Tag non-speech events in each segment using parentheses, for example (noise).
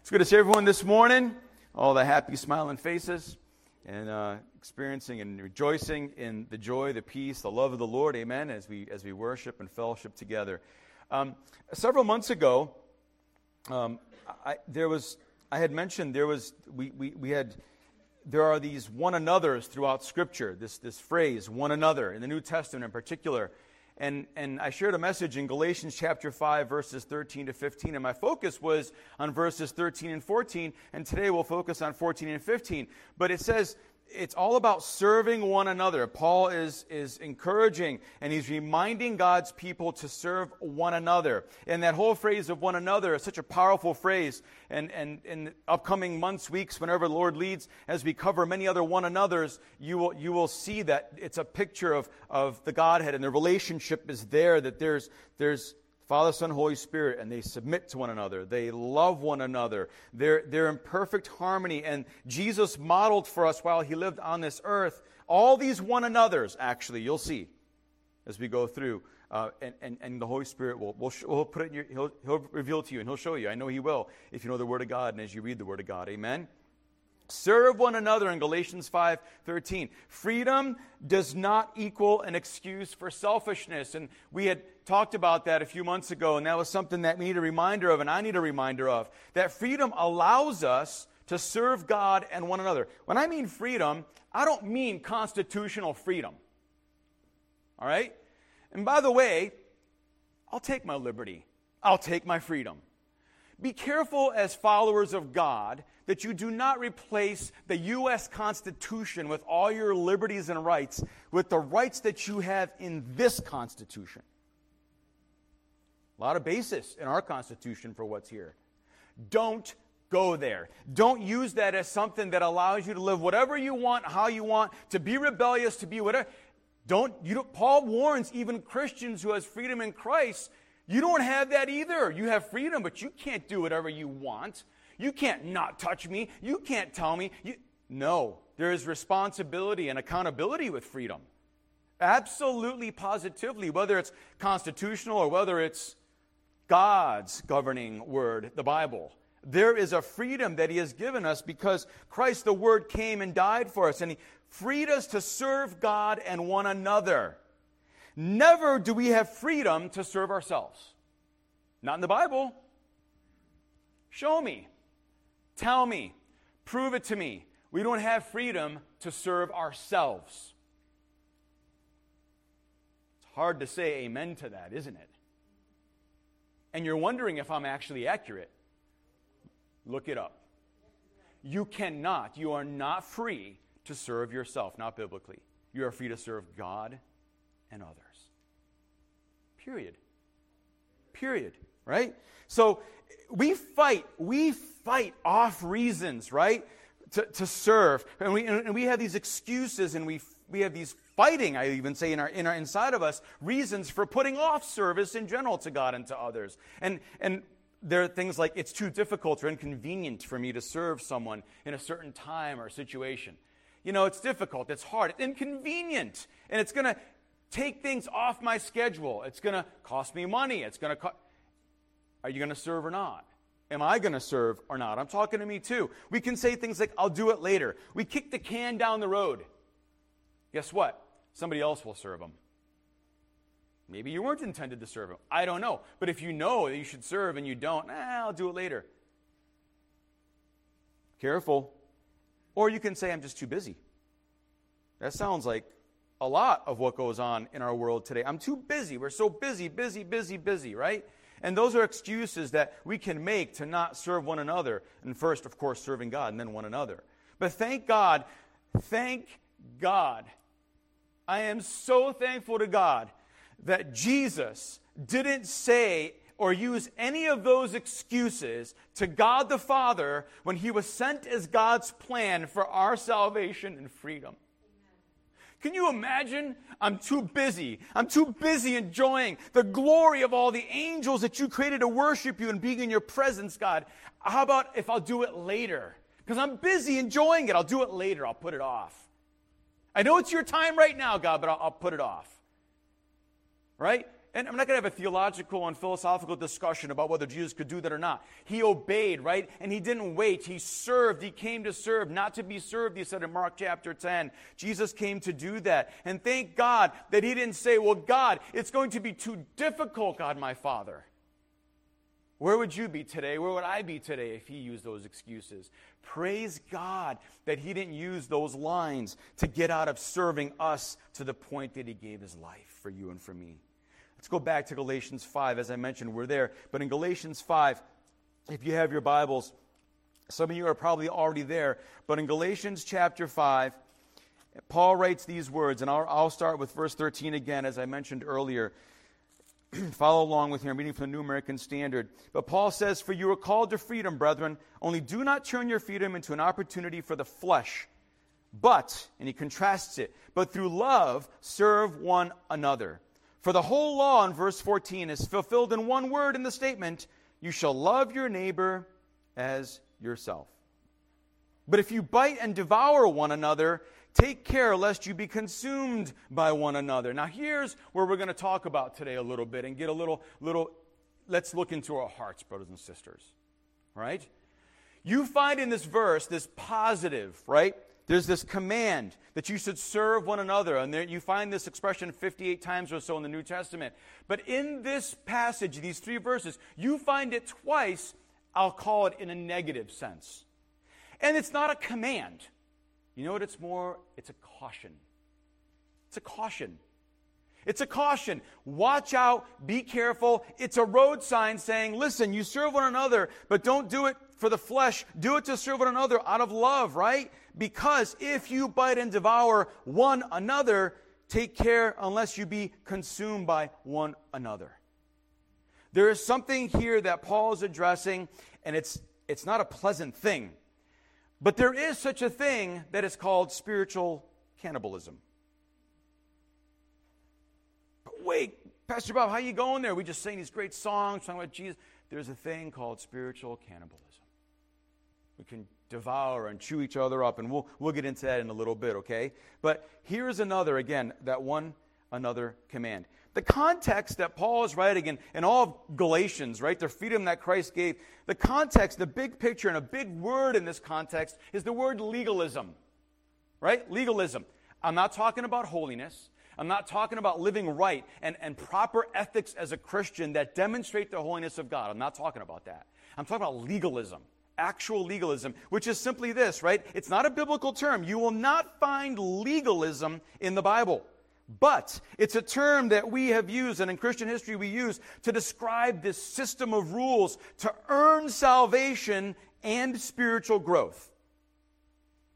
It's good to see everyone this morning. All the happy, smiling faces, and uh, experiencing and rejoicing in the joy, the peace, the love of the Lord. Amen. As we as we worship and fellowship together. Um, several months ago, um, I, there was I had mentioned there was we, we, we had there are these one another's throughout Scripture. This this phrase one another in the New Testament in particular. And, and I shared a message in Galatians chapter 5, verses 13 to 15. And my focus was on verses 13 and 14. And today we'll focus on 14 and 15. But it says, it's all about serving one another. Paul is, is encouraging and he's reminding God's people to serve one another. And that whole phrase of one another is such a powerful phrase. And, and in upcoming months, weeks, whenever the Lord leads, as we cover many other one another's, you will, you will see that it's a picture of, of the Godhead and the relationship is there, that there's, there's Father, Son, Holy Spirit, and they submit to one another. They love one another. They're, they're in perfect harmony. And Jesus modeled for us while he lived on this earth all these one another's, actually, you'll see as we go through. Uh, and, and, and the Holy Spirit will, will, will put it your, he'll, he'll reveal it to you and he'll show you. I know he will if you know the Word of God and as you read the Word of God. Amen. Serve one another in Galatians 5:13. Freedom does not equal an excuse for selfishness. And we had talked about that a few months ago, and that was something that we need a reminder of, and I need a reminder of. That freedom allows us to serve God and one another. When I mean freedom, I don't mean constitutional freedom. All right? And by the way, I'll take my liberty. I'll take my freedom. Be careful as followers of God that you do not replace the U.S. Constitution with all your liberties and rights with the rights that you have in this Constitution. A lot of basis in our Constitution for what's here. Don't go there. Don't use that as something that allows you to live whatever you want, how you want, to be rebellious, to be whatever. Don't, you don't, Paul warns even Christians who has freedom in Christ, you don't have that either. You have freedom, but you can't do whatever you want. You can't not touch me. You can't tell me. You, no, there is responsibility and accountability with freedom. Absolutely, positively, whether it's constitutional or whether it's God's governing word, the Bible. There is a freedom that He has given us because Christ, the Word, came and died for us, and He freed us to serve God and one another. Never do we have freedom to serve ourselves. Not in the Bible. Show me. Tell me, prove it to me. We don't have freedom to serve ourselves. It's hard to say amen to that, isn't it? And you're wondering if I'm actually accurate. Look it up. You cannot, you are not free to serve yourself, not biblically. You are free to serve God and others. Period. Period. Right? So we fight, we fight off reasons, right? To, to serve. And we, and we have these excuses and we, we have these fighting, I even say, in our, in our inside of us, reasons for putting off service in general to God and to others. And, and there are things like it's too difficult or inconvenient for me to serve someone in a certain time or situation. You know, it's difficult, it's hard, it's inconvenient, and it's going to take things off my schedule. It's going to cost me money. It's going to co- Are you going to serve or not? Am I going to serve or not? I'm talking to me too. We can say things like, I'll do it later. We kick the can down the road. Guess what? Somebody else will serve them. Maybe you weren't intended to serve them. I don't know. But if you know that you should serve and you don't, eh, I'll do it later. Careful. Or you can say, I'm just too busy. That sounds like a lot of what goes on in our world today. I'm too busy. We're so busy, busy, busy, busy, right? And those are excuses that we can make to not serve one another. And first, of course, serving God and then one another. But thank God, thank God. I am so thankful to God that Jesus didn't say or use any of those excuses to God the Father when he was sent as God's plan for our salvation and freedom. Can you imagine? I'm too busy. I'm too busy enjoying the glory of all the angels that you created to worship you and being in your presence, God. How about if I'll do it later? Because I'm busy enjoying it. I'll do it later. I'll put it off. I know it's your time right now, God, but I'll, I'll put it off. Right? And I'm not going to have a theological and philosophical discussion about whether Jesus could do that or not. He obeyed, right? And he didn't wait. He served. He came to serve, not to be served, he said in Mark chapter 10. Jesus came to do that. And thank God that he didn't say, Well, God, it's going to be too difficult, God, my Father. Where would you be today? Where would I be today if he used those excuses? Praise God that he didn't use those lines to get out of serving us to the point that he gave his life for you and for me. Let's go back to Galatians 5. As I mentioned, we're there. But in Galatians 5, if you have your Bibles, some of you are probably already there. But in Galatians chapter 5, Paul writes these words, and I'll, I'll start with verse 13 again, as I mentioned earlier. (clears throat) Follow along with me. I'm reading from the New American Standard. But Paul says, For you are called to freedom, brethren, only do not turn your freedom into an opportunity for the flesh. But, and he contrasts it, but through love serve one another. For the whole law in verse 14 is fulfilled in one word in the statement you shall love your neighbor as yourself. But if you bite and devour one another, Take care lest you be consumed by one another. Now, here's where we're going to talk about today a little bit and get a little, little, let's look into our hearts, brothers and sisters. Right? You find in this verse this positive, right? There's this command that you should serve one another. And there, you find this expression 58 times or so in the New Testament. But in this passage, these three verses, you find it twice, I'll call it in a negative sense. And it's not a command. You know what it's more? It's a caution. It's a caution. It's a caution. Watch out. Be careful. It's a road sign saying, listen, you serve one another, but don't do it for the flesh. Do it to serve one another out of love, right? Because if you bite and devour one another, take care unless you be consumed by one another. There is something here that Paul is addressing, and it's, it's not a pleasant thing. But there is such a thing that is called spiritual cannibalism. But wait, Pastor Bob, how you going there? We just sing these great songs talking about Jesus. There's a thing called spiritual cannibalism. We can devour and chew each other up, and we'll, we'll get into that in a little bit, okay? But here's another, again, that one another command. The context that Paul is writing in, in all of Galatians, right, the freedom that Christ gave, the context, the big picture, and a big word in this context is the word legalism, right? Legalism. I'm not talking about holiness. I'm not talking about living right and, and proper ethics as a Christian that demonstrate the holiness of God. I'm not talking about that. I'm talking about legalism actual legalism, which is simply this, right? It's not a biblical term. You will not find legalism in the Bible. But it's a term that we have used, and in Christian history we use, to describe this system of rules to earn salvation and spiritual growth.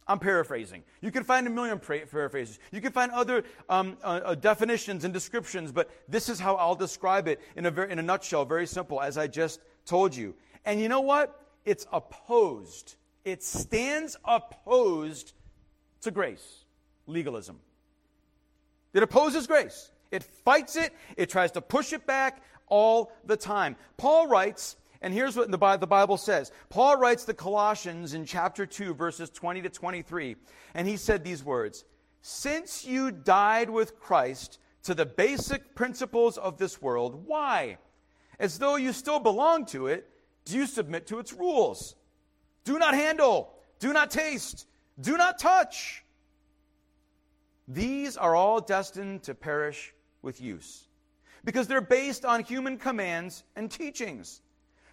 I'm paraphrasing. You can find a million paraphrases. You can find other um, uh, uh, definitions and descriptions, but this is how I'll describe it in a, very, in a nutshell, very simple, as I just told you. And you know what? It's opposed. It stands opposed to grace, legalism. It opposes grace. It fights it. It tries to push it back all the time. Paul writes, and here's what the Bible says. Paul writes the Colossians in chapter 2, verses 20 to 23, and he said these words Since you died with Christ to the basic principles of this world, why? As though you still belong to it, do you submit to its rules? Do not handle, do not taste, do not touch these are all destined to perish with use because they're based on human commands and teachings.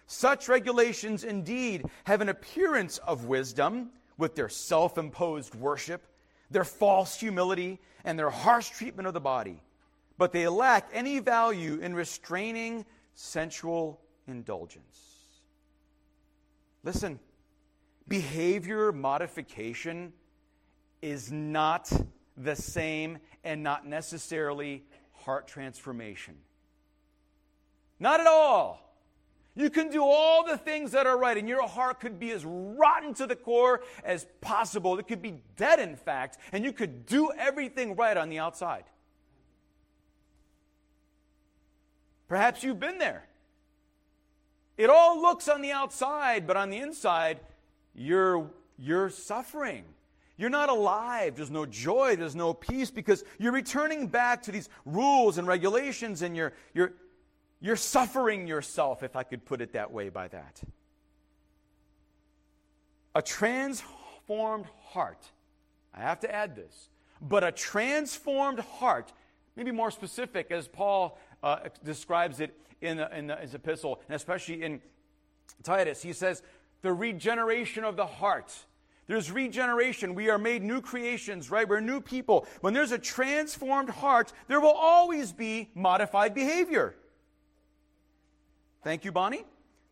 Such regulations indeed have an appearance of wisdom with their self imposed worship, their false humility, and their harsh treatment of the body, but they lack any value in restraining sensual indulgence. Listen, behavior modification is not the same and not necessarily heart transformation. Not at all. You can do all the things that are right, and your heart could be as rotten to the core as possible. It could be dead, in fact, and you could do everything right on the outside. Perhaps you've been there. It all looks on the outside, but on the inside, you're, you're suffering. you're not alive. There's no joy. There's no peace because you're returning back to these rules and regulations and you're, you're, you're suffering yourself, if I could put it that way, by that. A transformed heart, I have to add this, but a transformed heart, maybe more specific as Paul uh, describes it in, the, in the, his epistle, and especially in Titus, he says, the regeneration of the heart. There's regeneration. We are made new creations, right? We're new people. When there's a transformed heart, there will always be modified behavior. Thank you, Bonnie.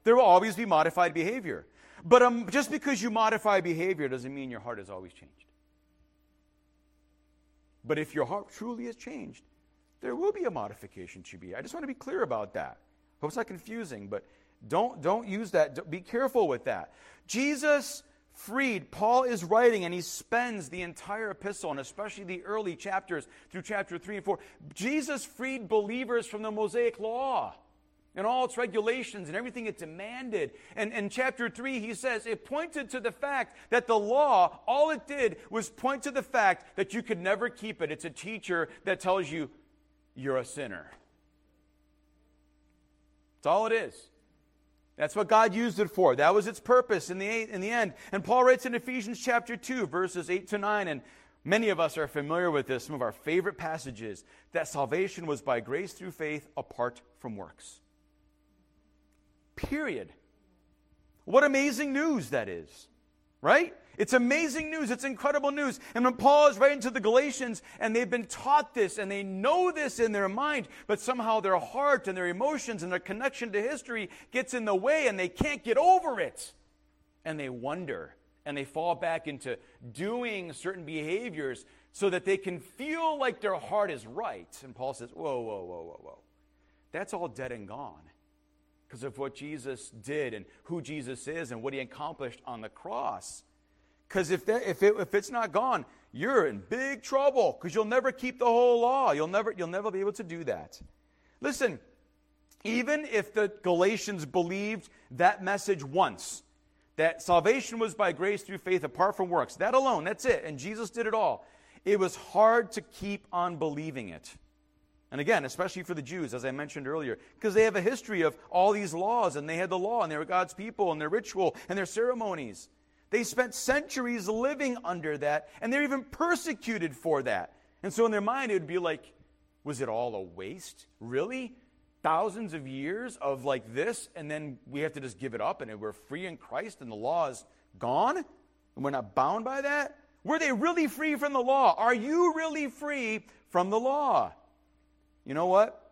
There will always be modified behavior. But um, just because you modify behavior doesn't mean your heart has always changed. But if your heart truly has changed, there will be a modification to be. I just want to be clear about that. Hope it's not confusing, but don't, don't use that. Be careful with that. Jesus freed, Paul is writing, and he spends the entire epistle, and especially the early chapters through chapter 3 and 4. Jesus freed believers from the Mosaic law and all its regulations and everything it demanded. And in chapter 3, he says it pointed to the fact that the law, all it did was point to the fact that you could never keep it. It's a teacher that tells you you're a sinner. That's all it is. That's what God used it for. That was its purpose in the, in the end. And Paul writes in Ephesians chapter 2, verses 8 to 9, and many of us are familiar with this, some of our favorite passages, that salvation was by grace through faith apart from works. Period. What amazing news that is, right? It's amazing news. It's incredible news. And when Paul is writing to the Galatians, and they've been taught this, and they know this in their mind, but somehow their heart and their emotions and their connection to history gets in the way, and they can't get over it. And they wonder, and they fall back into doing certain behaviors so that they can feel like their heart is right. And Paul says, Whoa, whoa, whoa, whoa, whoa. That's all dead and gone because of what Jesus did and who Jesus is and what he accomplished on the cross. Because if, if, it, if it's not gone, you're in big trouble because you'll never keep the whole law. You'll never, you'll never be able to do that. Listen, even if the Galatians believed that message once, that salvation was by grace through faith apart from works, that alone, that's it, and Jesus did it all, it was hard to keep on believing it. And again, especially for the Jews, as I mentioned earlier, because they have a history of all these laws, and they had the law, and they were God's people, and their ritual, and their ceremonies. They spent centuries living under that, and they're even persecuted for that. And so in their mind, it would be like, was it all a waste? Really? Thousands of years of like this, and then we have to just give it up, and we're free in Christ, and the law is gone, and we're not bound by that? Were they really free from the law? Are you really free from the law? You know what?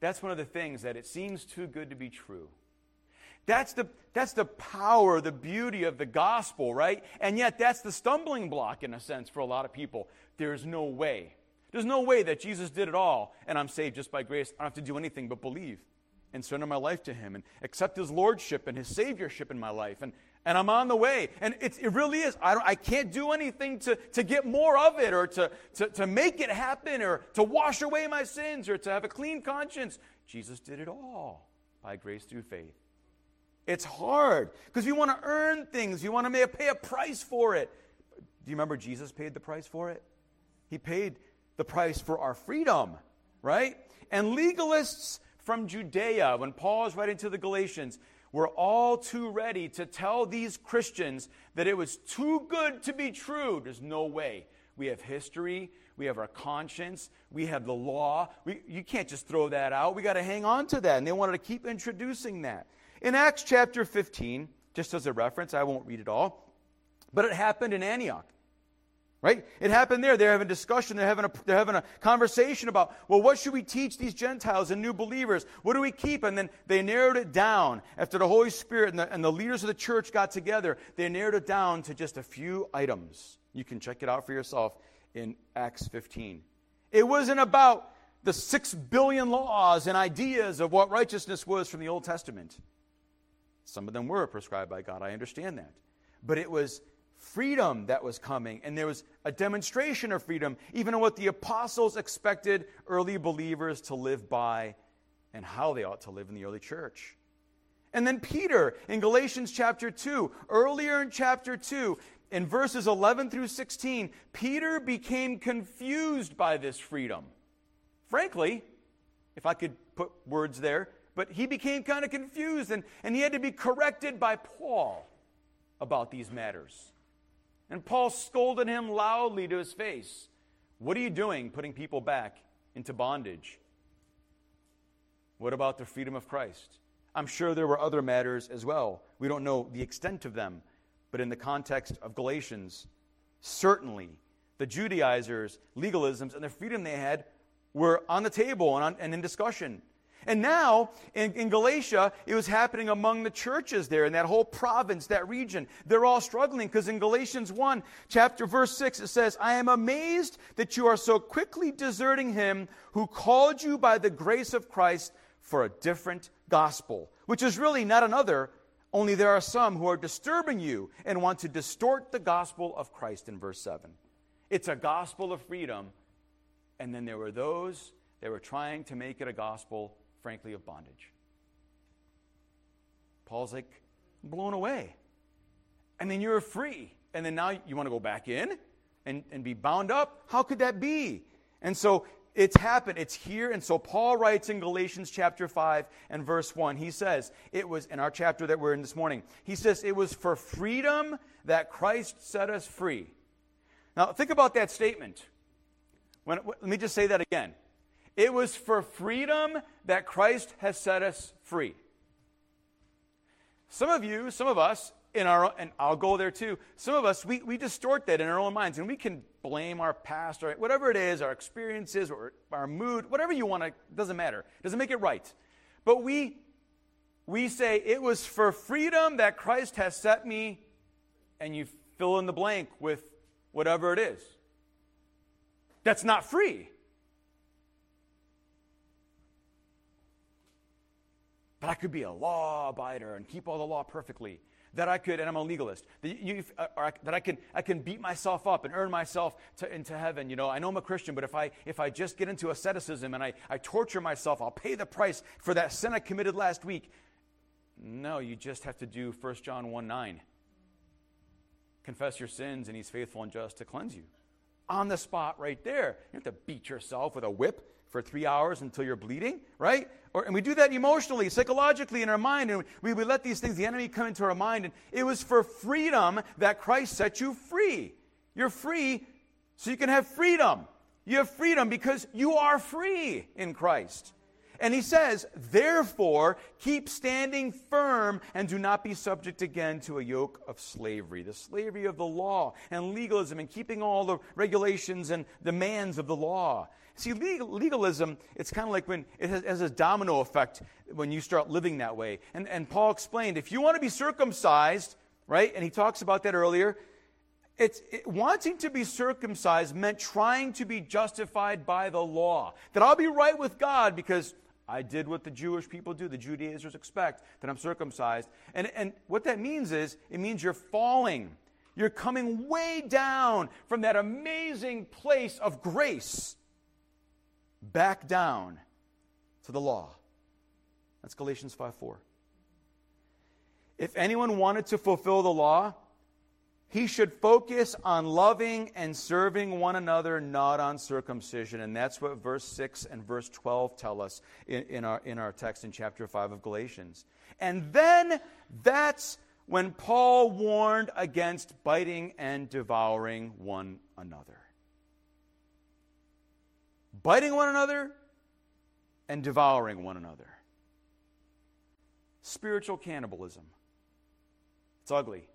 That's one of the things that it seems too good to be true. That's the, that's the power, the beauty of the gospel, right? And yet, that's the stumbling block, in a sense, for a lot of people. There's no way. There's no way that Jesus did it all, and I'm saved just by grace. I don't have to do anything but believe and surrender my life to Him and accept His Lordship and His Saviorship in my life. And, and I'm on the way. And it, really is. I, don't, I can't do anything to, to get more of it or to, to, to make it happen or to wash away my sins or to have a clean conscience. Jesus did it all by grace through faith. It's hard because we want to earn things, we want to pay a price for it. Do you remember Jesus paid the price for it? He paid the price for our freedom, right? And legalists from Judea, when Paul is writing to the Galatians, were all too ready to tell these Christians that it was too good to be true. There's no way. We have history, we have our conscience, we have the law. We, you can't just throw that out. We got to hang on to that. And they wanted to keep introducing that. In Acts chapter 15, just as a reference, I won't read it all, but it happened in Antioch. Right? It happened there. They're having discussion. They're having a, they're having a conversation about, well, what should we teach these Gentiles and new believers? What do we keep? And then they narrowed it down. After the Holy Spirit and the, and the leaders of the church got together, they narrowed it down to just a few items. You can check it out for yourself in Acts 15. It wasn't about the six billion laws and ideas of what righteousness was from the Old Testament. Some of them were prescribed by God. I understand that. But it was freedom that was coming, and there was a demonstration of freedom, even in what the apostles expected early believers to live by and how they ought to live in the early church. And then Peter in Galatians chapter 2, earlier in chapter 2, in verses 11 through 16, Peter became confused by this freedom. Frankly, if I could put words there, but he became kind of confused and, and he had to be corrected by Paul about these matters. And Paul scolded him loudly to his face. What are you doing putting people back into bondage? What about the freedom of Christ? I'm sure there were other matters as well. We don't know the extent of them, but in the context of Galatians, certainly the Judaizers' legalisms and the freedom they had were on the table and, on, and in discussion. And now, in, in, Galatia, it was happening among the churches there in that whole province, that region. They're all struggling because in Galatians 1, chapter verse 6, it says, I am amazed that you are so quickly deserting him who called you by the grace of Christ for a different gospel, which is really not another, only there are some who are disturbing you and want to distort the gospel of Christ in verse 7. It's a gospel of freedom, and then there were those that were trying to make it a gospel frankly, of bondage. Paul's like blown away. And then you're free. And then now you want to go back in and, and be bound up? How could that be? And so it's happened. It's here. And so Paul writes in Galatians chapter 5 and verse 1, he says, it was in our chapter that we're in this morning, he says, it was for freedom that Christ set us free. Now, think about that statement. When, let me just say that again. It was for freedom that Christ has set us free. Some of you, some of us, in our and I'll go there too. Some of us we, we distort that in our own minds, and we can blame our past or whatever it is, our experiences or our mood, whatever you want to. Doesn't matter. Doesn't make it right. But we we say it was for freedom that Christ has set me, and you fill in the blank with whatever it is. That's not free. That I could be a law abider and keep all the law perfectly. That I could, and I'm a legalist, that, you, uh, I, that I, can, I can beat myself up and earn myself to, into heaven. You know, I know I'm a Christian, but if I, if I just get into asceticism and I, I torture myself, I'll pay the price for that sin I committed last week. No, you just have to do 1 John 1 9. Confess your sins, and he's faithful and just to cleanse you. On the spot, right there. You have to beat yourself with a whip for three hours until you're bleeding, right? Or, and we do that emotionally, psychologically in our mind, and we, we let these things, the enemy come into our mind. And it was for freedom that Christ set you free. You're free so you can have freedom. You have freedom because you are free in Christ. And he says, therefore, keep standing firm and do not be subject again to a yoke of slavery, the slavery of the law and legalism and keeping all the regulations and demands of the law. See, legalism, it's kind of like when it has, has, a domino effect when you start living that way. And, and Paul explained if you want to be circumcised, right, and he talks about that earlier, it's, it, wanting to be circumcised meant trying to be justified by the law. That I'll be right with God because I did what the Jewish people do, the Judaizers expect, that I'm circumcised. And, and what that means is, it means you're falling. You're coming way down from that amazing place of grace back down to the law. That's Galatians 5 4. If anyone wanted to fulfill the law, he should focus on loving and serving one another, not on circumcision. And that's what verse 6 and verse 12 tell us in, in, our, in our text in chapter 5 of Galatians. And then that's when Paul warned against biting and devouring one another biting one another and devouring one another. Spiritual cannibalism. It's ugly.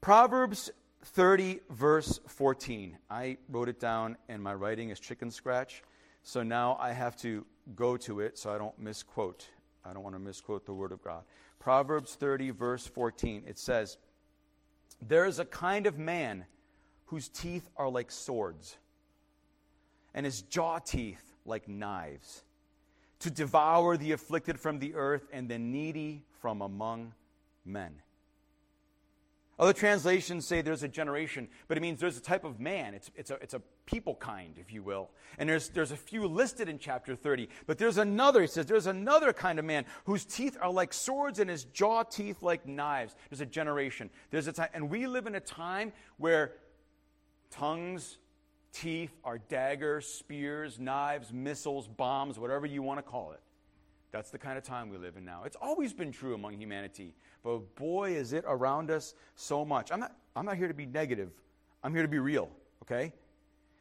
Proverbs 30, verse 14. I wrote it down, and my writing is chicken scratch. So now I have to go to it so I don't misquote. I don't want to misquote the word of God. Proverbs 30, verse 14. It says, There is a kind of man whose teeth are like swords and his jaw teeth like knives, to devour the afflicted from the earth and the needy from among men. Other translations say there's a generation, but it means there's a type of man. It's, it's, a, it's a people kind, if you will. And there's, there's a few listed in chapter 30, but there's another, he says, there's another kind of man whose teeth are like swords and his jaw teeth like knives. There's a generation. There's a time, and we live in a time where tongues, teeth are daggers, spears, knives, missiles, bombs, whatever you want to call it. That's the kind of time we live in now. It's always been true among humanity, but boy, is it around us so much. I'm not, I'm not here to be negative, I'm here to be real, okay?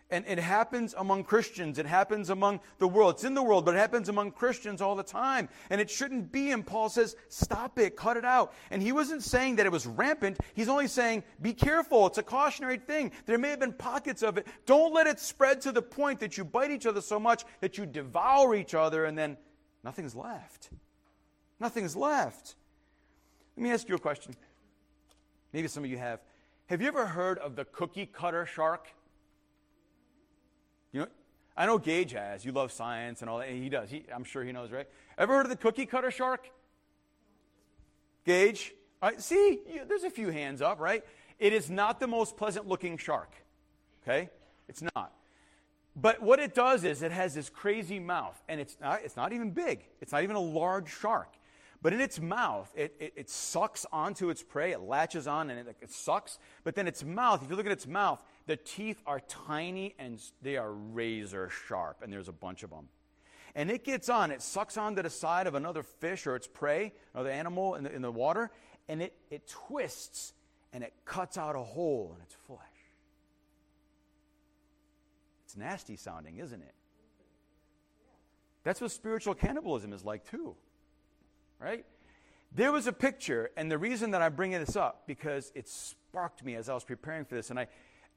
And it happens among Christians. It happens among the world. It's in the world, but it happens among Christians all the time. And it shouldn't be. And Paul says, stop it, cut it out. And he wasn't saying that it was rampant. He's only saying, be careful. It's a cautionary thing. There may have been pockets of it. Don't let it spread to the point that you bite each other so much that you devour each other and then nothing's left. Nothing's left. Let me ask you a question. Maybe some of you have. Have you ever heard of the cookie cutter shark? You know, I know Gage has. You love science and all that. And he does. He, I'm sure he knows, right? Ever heard of the cookie cutter shark? Gage? All right, see, you, there's a few hands up, right? It is not the most pleasant looking shark. Okay? It's not. But what it does is it has this crazy mouth, and it's not, it's not even big. It's not even a large shark. But in its mouth, it, it, it sucks onto its prey. It latches on and it, it sucks. But then its mouth, if you look at its mouth, the teeth are tiny and they are razor sharp, and there's a bunch of them. And it gets on, it sucks onto the side of another fish or its prey, the animal in the, in the water, and it, it twists and it cuts out a hole in its flesh. It's nasty sounding, isn't it? That's what spiritual cannibalism is like, too right? There was a picture, and the reason that I'm bringing this up, because it sparked me as I was preparing for this, and I,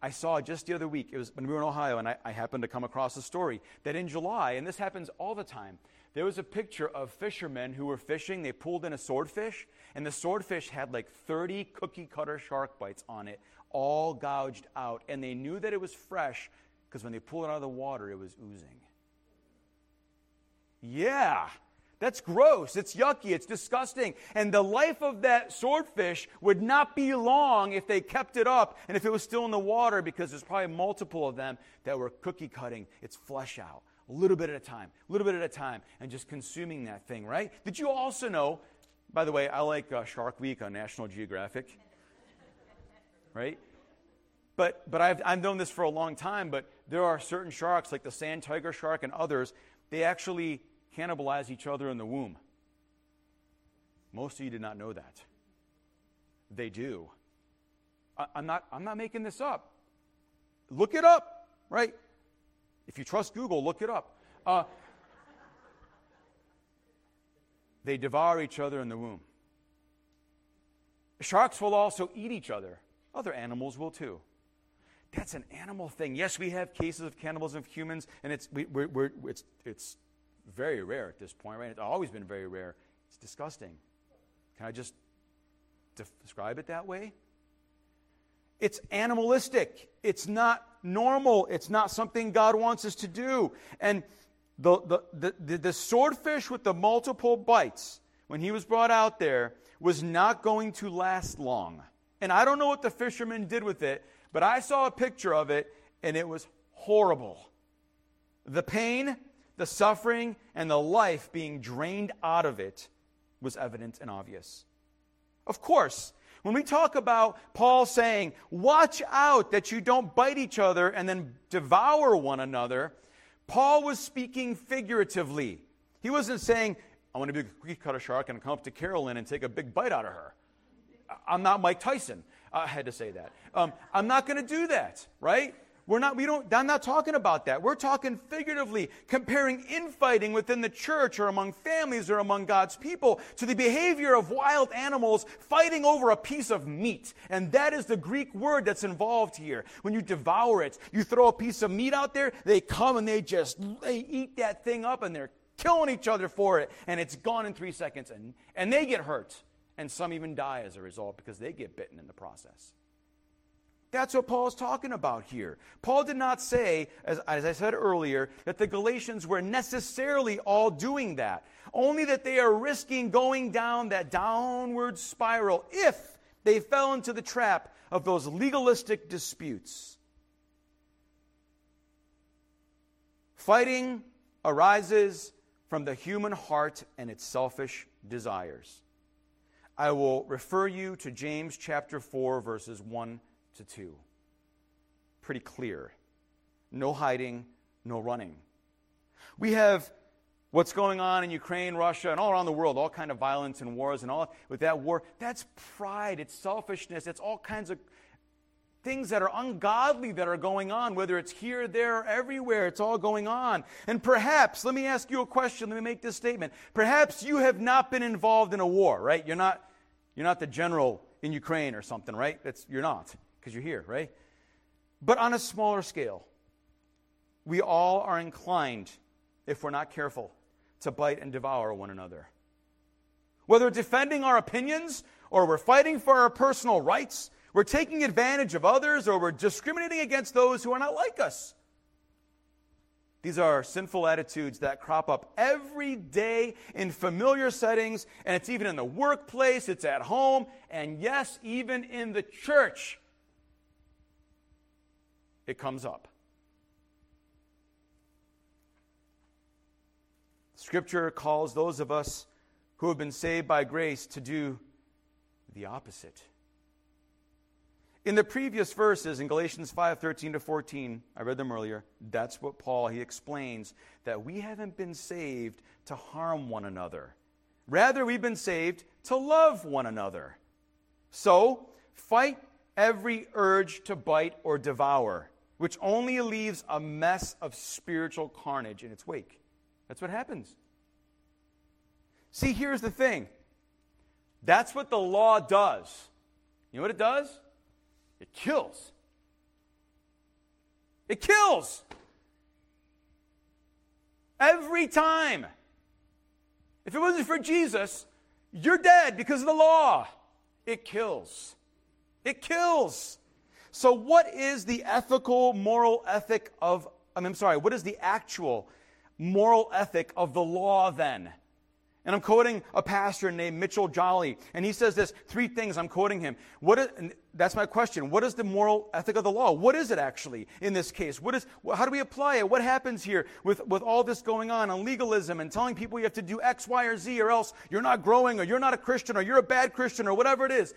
I saw just the other week, it was when we were in Ohio, and I, I happened to come across a story that in July, and this happens all the time, there was a picture of fishermen who were fishing. They pulled in a swordfish, and the swordfish had like 30 cookie cutter shark bites on it, all gouged out. And they knew that it was fresh because when they pulled it out of the water, it was oozing. Yeah, that's gross. It's yucky. It's disgusting. And the life of that swordfish would not be long if they kept it up and if it was still in the water because there's probably multiple of them that were cookie cutting its flesh out a little bit at a time, a little bit at a time, and just consuming that thing, right? Did you also know, by the way, I like uh, Shark Week on National Geographic, right? But, but I've, I've known this for a long time, but there are certain sharks, like the sand tiger shark and others, they actually cannibalize each other in the womb. Most of you did not know that. They do. I, am not, I'm not making this up. Look it up, right? If you trust Google, look it up. Uh, they devour each other in the womb. Sharks will also eat each other. Other animals will too. That's an animal thing. Yes, we have cases of cannibalism of humans, and it's, we, are it's, it's very rare at this point, right? It's always been very rare. It's disgusting. Can I just describe it that way? It's animalistic. It's not normal. It's not something God wants us to do. And the, the, the, the, swordfish with the multiple bites, when he was brought out there, was not going to last long. And I don't know what the fishermen did with it, but I saw a picture of it, and it was horrible. The pain, the suffering and the life being drained out of it was evident and obvious. Of course, when we talk about Paul saying, watch out that you don't bite each other and then devour one another, Paul was speaking figuratively. He wasn't saying, I want to be a cookie cutter shark and come up to Carolyn and take a big bite out of her. I'm not Mike Tyson. I had to say that. Um, I'm not going to do that, right? We're not, we don't, I'm not talking about that. We're talking figuratively, comparing infighting within the church or among families or among God's people to the behavior of wild animals fighting over a piece of meat. And that is the Greek word that's involved here. When you devour it, you throw a piece of meat out there, they come and they just, they eat that thing up and they're killing each other for it. And it's gone in three seconds and, and they get hurt. And some even die as a result because they get bitten in the process. That's what Paul is talking about here. Paul did not say, as, as, I said earlier, that the Galatians were necessarily all doing that, only that they are risking going down that downward spiral if They fell into the trap of those legalistic disputes. Fighting arises from the human heart and its selfish desires. I will refer you to James chapter 4, verses 1 to 2. Pretty clear. No hiding, no running. We have what's going on in Ukraine, Russia, and all around the world, all kind of violence and wars and all with that war. That's pride, it's selfishness, it's all kinds of things that are ungodly that are going on, whether it's here, there, or everywhere. It's all going on. And perhaps, let me ask you a question. Let me make this statement. Perhaps you have not been involved in a war, right? You're not, you're not the general in Ukraine or something, right? It's, you're not, because you're here, right? But on a smaller scale, we all are inclined, if we're not careful, to bite and devour one another. Whether defending our opinions or we're fighting for our personal rights, we're taking advantage of others or we're discriminating against those who are not like us. These are sinful attitudes that crop up every day in familiar settings, and it's even in the workplace, it's at home, and yes, even in the church, it comes up. Scripture calls those of us who have been saved by grace to do the opposite. In the previous verses in Galatians 5:13 to 14, I read them earlier. That's what Paul he explains that we haven't been saved to harm one another. Rather, we've been saved to love one another. So, fight every urge to bite or devour, which only leaves a mess of spiritual carnage in its wake. That's what happens. See, here's the thing that's what the law does. You know what it does? It kills. It kills. Every time. If it wasn't for Jesus, you're dead because of the law. It kills. It kills. So, what is the ethical, moral ethic of, I mean, I'm sorry, what is the actual moral ethic of the law then? And I'm quoting a pastor named Mitchell Jolly, and he says this three things. I'm quoting him. What is, that's my question. What is the moral ethic of the law? What is it actually in this case? What is, how do we apply it? What happens here with, with all this going on and legalism and telling people you have to do X, Y, or Z or else you're not growing or you're not a Christian or you're a bad Christian or whatever it is?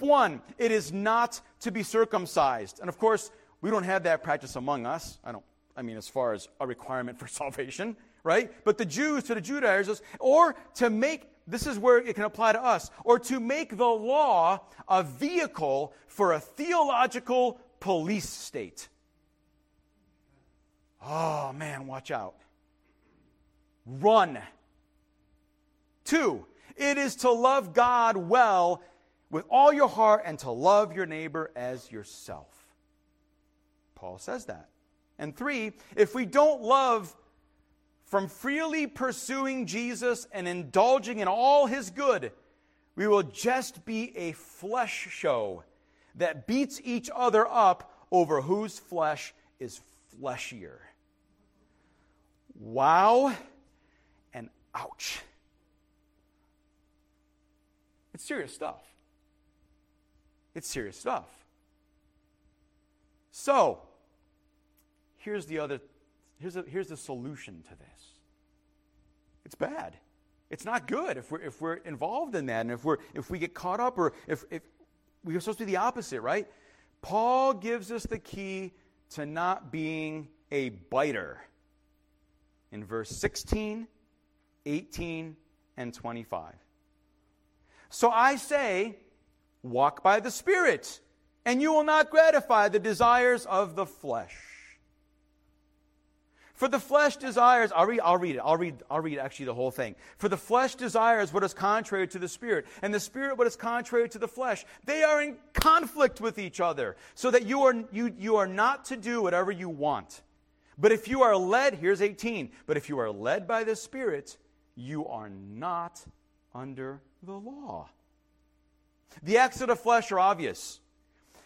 One, it is not to be circumcised. And of course, we don't have that practice among us. I don't, I mean, as far as a requirement for (laughs) salvation, right? But the Jews, to the Judaizers, or to make, this is where it can apply to us, or to make the law a vehicle for a theological police state. Oh, man, watch out. Run. Two, it is to love God well with all your heart and to love your neighbor as yourself. Paul says that. And three, if we don't love from freely pursuing Jesus and indulging in all his good, we will just be a flesh show that beats each other up over whose flesh is fleshier. Wow and ouch. It's serious stuff. It's serious stuff. So, here's the other here's, a, here's the solution to this. It's bad. It's not good if we're, if we're involved in that and if, we're, if we get caught up or if, if we're supposed to be the opposite, right? Paul gives us the key to not being a biter in verse 16, 18, and 25. So I say, walk by the Spirit, and you will not gratify the desires of the flesh. For the flesh desires, I'll read, I'll read it. I'll read, I'll read actually the whole thing. For the flesh desires what is contrary to the spirit, and the spirit what is contrary to the flesh. They are in conflict with each other, so that you are, you, you are not to do whatever you want. But if you are led, here's 18, but if you are led by the spirit, you are not under the law. The acts of the flesh are obvious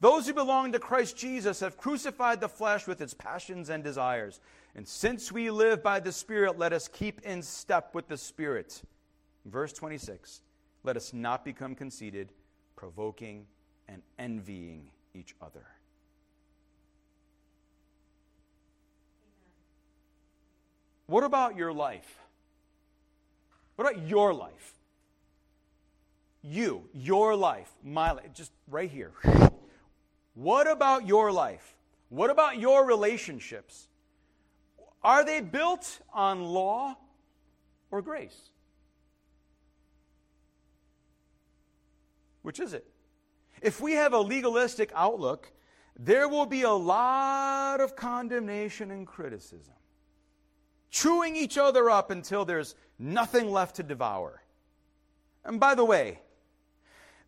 Those who belong to Christ Jesus have crucified the flesh with its passions and desires. And since we live by the Spirit, let us keep in step with the Spirit. Verse 26 Let us not become conceited, provoking and envying each other. What about your life? What about your life? You, your life, my life, just right here. What about your life? What about your relationships? Are they built on law or grace? Which is it? If we have a legalistic outlook, there will be a lot of condemnation and criticism, chewing each other up until there's nothing left to devour. And by the way,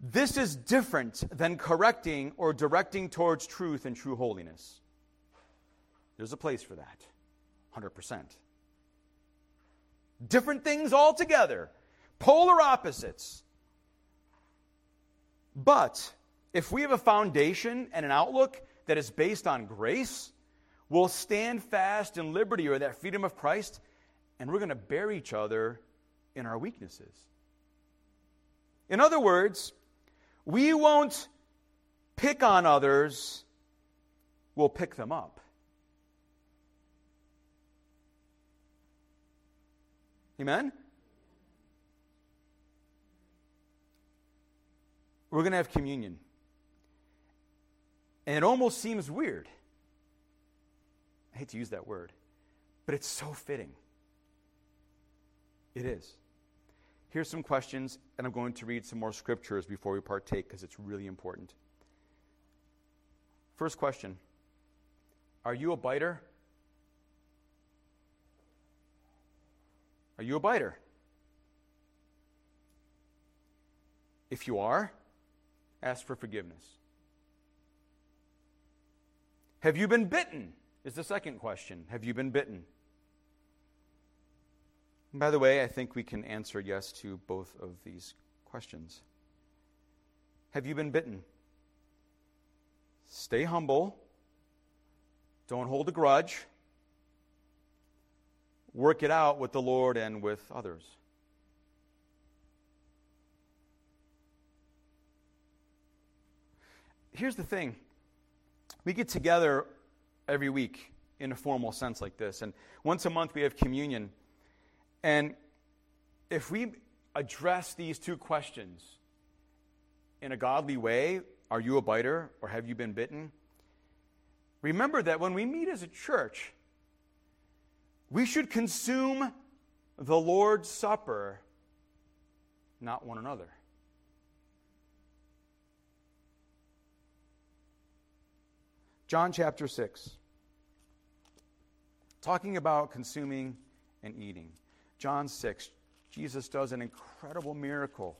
this is different than correcting or directing towards truth and true holiness. There's a place for that, 100%. Different things altogether, polar opposites. But if we have a foundation and an outlook that is based on grace, we'll stand fast in liberty or that freedom of Christ, and we're going to bear each other in our weaknesses. In other words, we won't pick on others, we'll pick them up. Amen? We're going to have communion. And it almost seems weird. I hate to use that word, but it's so fitting. It is. Here's some questions, and I'm going to read some more scriptures before we partake because it's really important. First question Are you a biter? Are you a biter? If you are, ask for forgiveness. Have you been bitten? Is the second question. Have you been bitten? By the way, I think we can answer yes to both of these questions. Have you been bitten? Stay humble. Don't hold a grudge. Work it out with the Lord and with others. Here's the thing we get together every week in a formal sense like this, and once a month we have communion. And if we address these two questions in a godly way, are you a biter or have you been bitten? Remember that when we meet as a church, we should consume the Lord's Supper, not one another. John chapter 6, talking about consuming and eating. John 6, Jesus does an incredible miracle.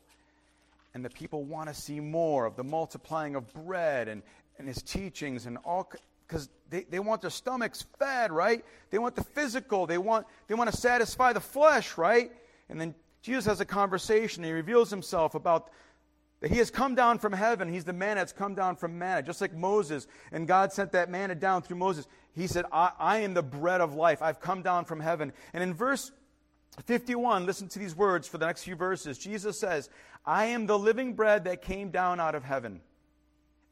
And the people want to see more of the multiplying of bread and, and his teachings and all because they, they want their stomachs fed, right? They want the physical, they want they want to satisfy the flesh, right? And then Jesus has a conversation, he reveals himself about that he has come down from heaven. He's the man that's come down from manna, just like Moses. And God sent that manna down through Moses. He said, I, I am the bread of life. I've come down from heaven. And in verse 51, listen to these words for the next few verses. Jesus says, I am the living bread that came down out of heaven.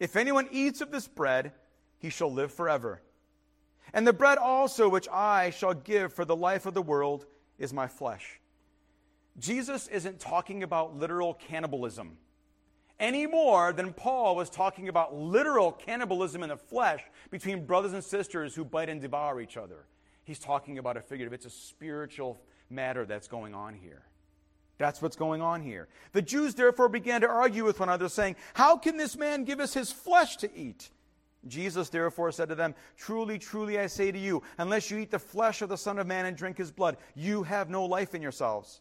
If anyone eats of this bread, he shall live forever. And the bread also which I shall give for the life of the world is my flesh. Jesus isn't talking about literal cannibalism any more than Paul was talking about literal cannibalism in the flesh between brothers and sisters who bite and devour each other. He's talking about a figurative, it's a spiritual matter that's going on here. That's what's going on here. The Jews therefore began to argue with one another, saying, How can this man give us his flesh to eat? Jesus therefore said to them, Truly, truly, I say to you, unless you eat the flesh of the Son of Man and drink his blood, you have no life in yourselves.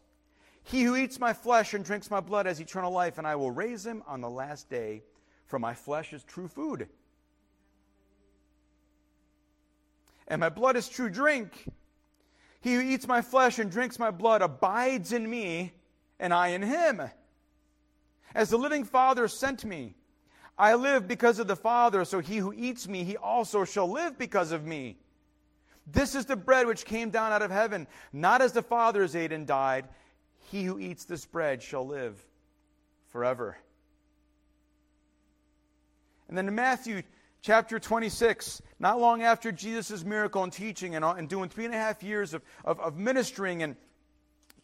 He who eats my flesh and drinks my blood has eternal life, and I will raise him on the last day, for my flesh is true food. And my blood is true drink. He who eats my flesh and drinks my blood abides in me, and I in him. As the living Father sent me, I live because of the Father, so he who eats me, he also shall live because of me. This is the bread which came down out of heaven, not as the fathers ate and died he who eats this bread shall live forever. And then in Matthew chapter 26, not long after Jesus' miracle and teaching and, and doing three and a half years of, of, of ministering and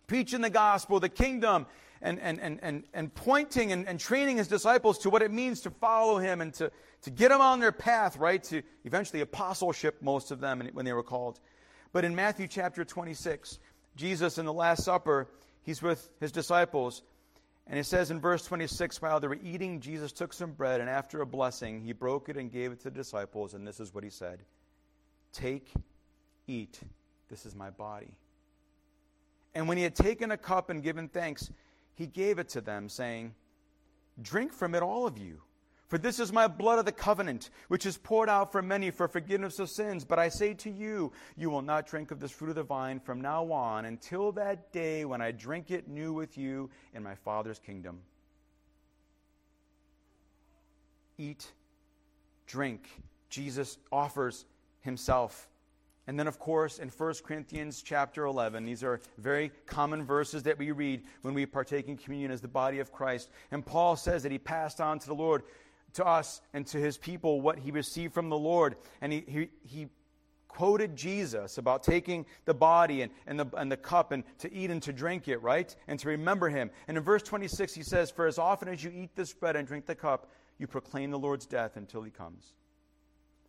preaching the gospel, the kingdom, and, and, and, and, and pointing and, and training his disciples to what it means to follow him and to, to get them on their path, right, to eventually apostleship, most of them when they were called. But in Matthew chapter 26, Jesus in the Last Supper, he's with his disciples. And it says in verse 26 while they were eating, Jesus took some bread, and after a blessing, he broke it and gave it to the disciples. And this is what he said Take, eat, this is my body. And when he had taken a cup and given thanks, he gave it to them, saying, Drink from it, all of you. For this is my blood of the covenant, which is poured out for many for forgiveness of sins. But I say to you, you will not drink of this fruit of the vine from now on until that day when I drink it new with you in my Father's kingdom. Eat, drink. Jesus offers himself. And then, of course, in 1 Corinthians chapter 11, these are very common verses that we read when we partake in communion as the body of Christ. And Paul says that he passed on to the Lord to us and to his people what he received from the Lord. And he, he, he quoted Jesus about taking the body and, and, the, and the cup and to eat and to drink it, right? And to remember him. And in verse 26, he says, For as often as you eat this bread and drink the cup, you proclaim the Lord's death until he comes.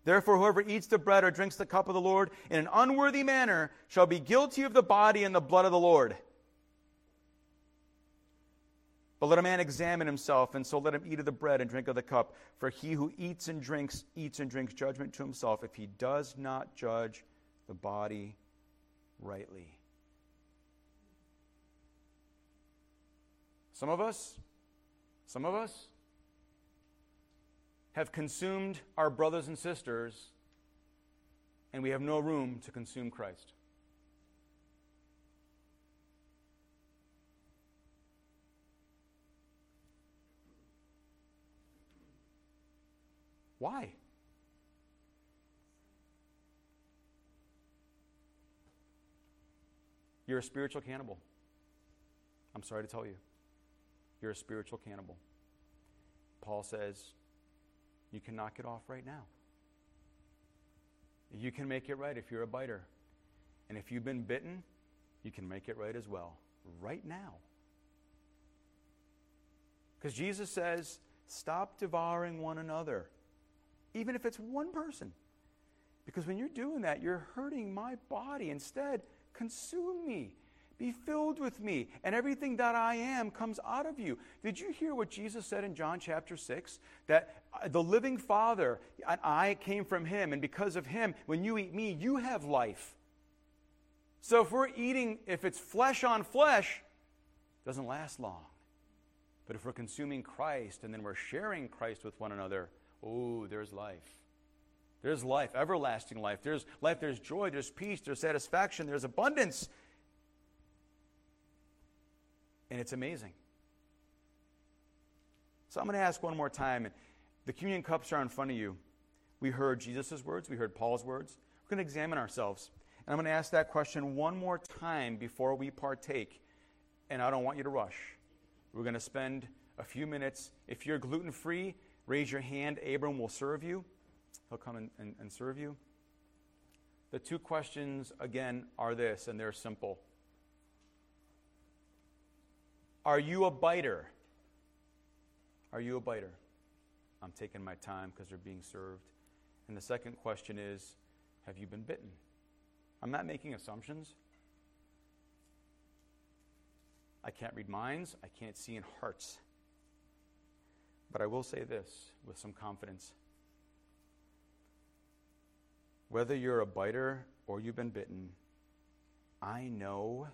Therefore, whoever eats the bread or drinks the cup of the Lord in an unworthy manner shall be guilty of the body and the blood of the Lord. But let a man examine himself, and so let him eat of the bread and drink of the cup. For he who eats and drinks, eats and drinks judgment to himself, if he does not judge the body rightly. Some of us, some of us have consumed our brothers and sisters, and we have no room to consume Christ. Why? You're a spiritual cannibal. I'm sorry to tell you. You're a spiritual cannibal. Paul says you can knock it off right now. You can make it right if you're a biter. And if you've been bitten, you can make it right as well, right now. Because Jesus says, stop devouring one another even if it's one person. Because when you're doing that, you're hurting my body. Instead, consume me. Be filled with me, and everything that I am comes out of you. Did you hear what Jesus said in John chapter 6? That uh, the living Father, I came from him, and because of him, when you eat me, you have life. So if we're eating, if it's flesh on flesh, doesn't last long. But if we're consuming Christ and then we're sharing Christ with one another, Oh, there's life. There's life, everlasting life. There's life, there's joy, there's peace, there's satisfaction, there's abundance. And it's amazing. So I'm going to ask one more time. The communion cups are in front of you. We heard Jesus' words, we heard Paul's words. We're going to examine ourselves. And I'm going to ask that question one more time before we partake. And I don't want you to rush. We're going to spend a few minutes. If you're gluten free, Raise your hand. Abram will serve you. He'll come and, and, and serve you. The two questions, again, are this, and they're simple. Are you a biter? Are you a biter? I'm taking my time because they're being served. And the second question is Have you been bitten? I'm not making assumptions. I can't read minds, I can't see in hearts. But I will say this with some confidence. Whether you're a biter or you've been bitten, I know,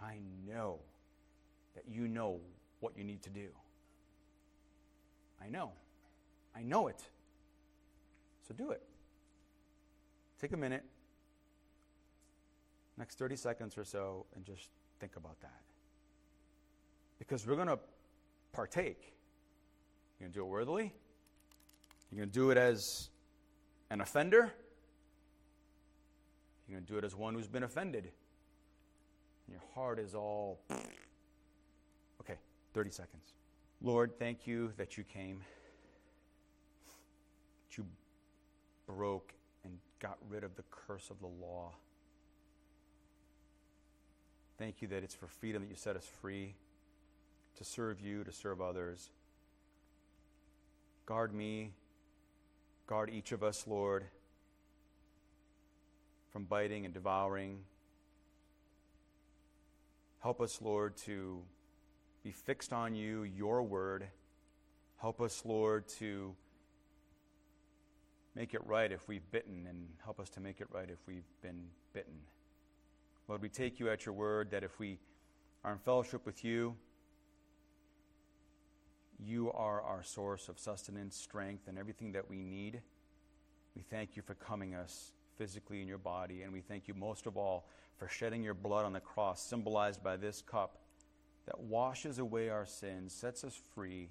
I know that you know what you need to do. I know. I know it. So do it. Take a minute, next 30 seconds or so, and just think about that. Because we're going to partake. You're going to do it worthily? You're going to do it as an offender? You're going to do it as one who's been offended. And your heart is all. (sniffs) Okay, 30 seconds. Lord, thank you that you came, that you broke and got rid of the curse of the law. Thank you that it's for freedom that you set us free to serve you, to serve others. Guard me, guard each of us, Lord, from biting and devouring. Help us, Lord, to be fixed on you, your word. Help us, Lord, to make it right if we've bitten, and help us to make it right if we've been bitten. Lord, we take you at your word that if we are in fellowship with you, you are our source of sustenance, strength, and everything that we need. We thank you for coming us physically in your body, and we thank you most of all for shedding your blood on the cross, symbolized by this cup that washes away our sins, sets us free,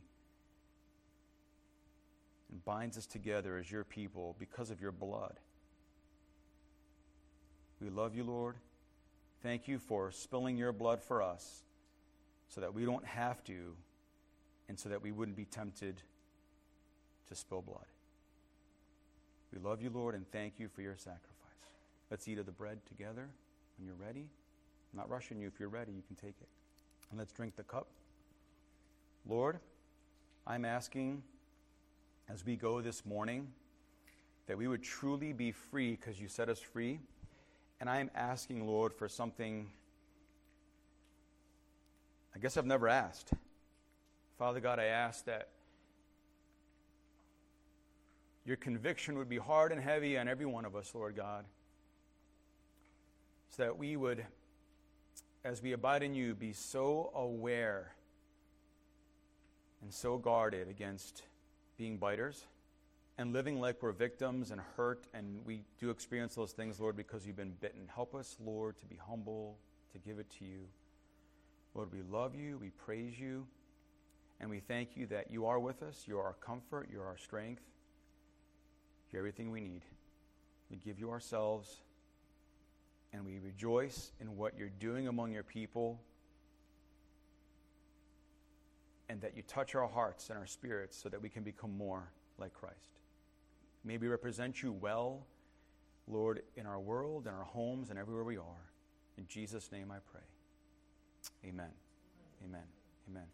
and binds us together as your people because of your blood. We love you, Lord. Thank you for spilling your blood for us so that we don't have to and so that we wouldn't be tempted to spill blood. We love you, Lord, and thank you for your sacrifice. Let's eat of the bread together when you're ready. I'm not rushing you. If you're ready, you can take it. And let's drink the cup. Lord, I'm asking as we go this morning that we would truly be free because you set us free. And I'm asking, Lord, for something I guess I've never asked. Father God, I ask that your conviction would be hard and heavy on every one of us, Lord God, so that we would, as we abide in you, be so aware and so guarded against being biters and living like we're victims and hurt, and we do experience those things, Lord, because you've been bitten. Help us, Lord, to be humble, to give it to you. Lord, we love you, we praise you. And we thank you that you are with us. You're our comfort. You're our strength. You're everything we need. We give you ourselves and we rejoice in what you're doing among your people and that you touch our hearts and our spirits so that we can become more like Christ. May we represent you well, Lord, in our world, in our homes, and everywhere we are. In Jesus' name I pray. Amen. Amen. Amen.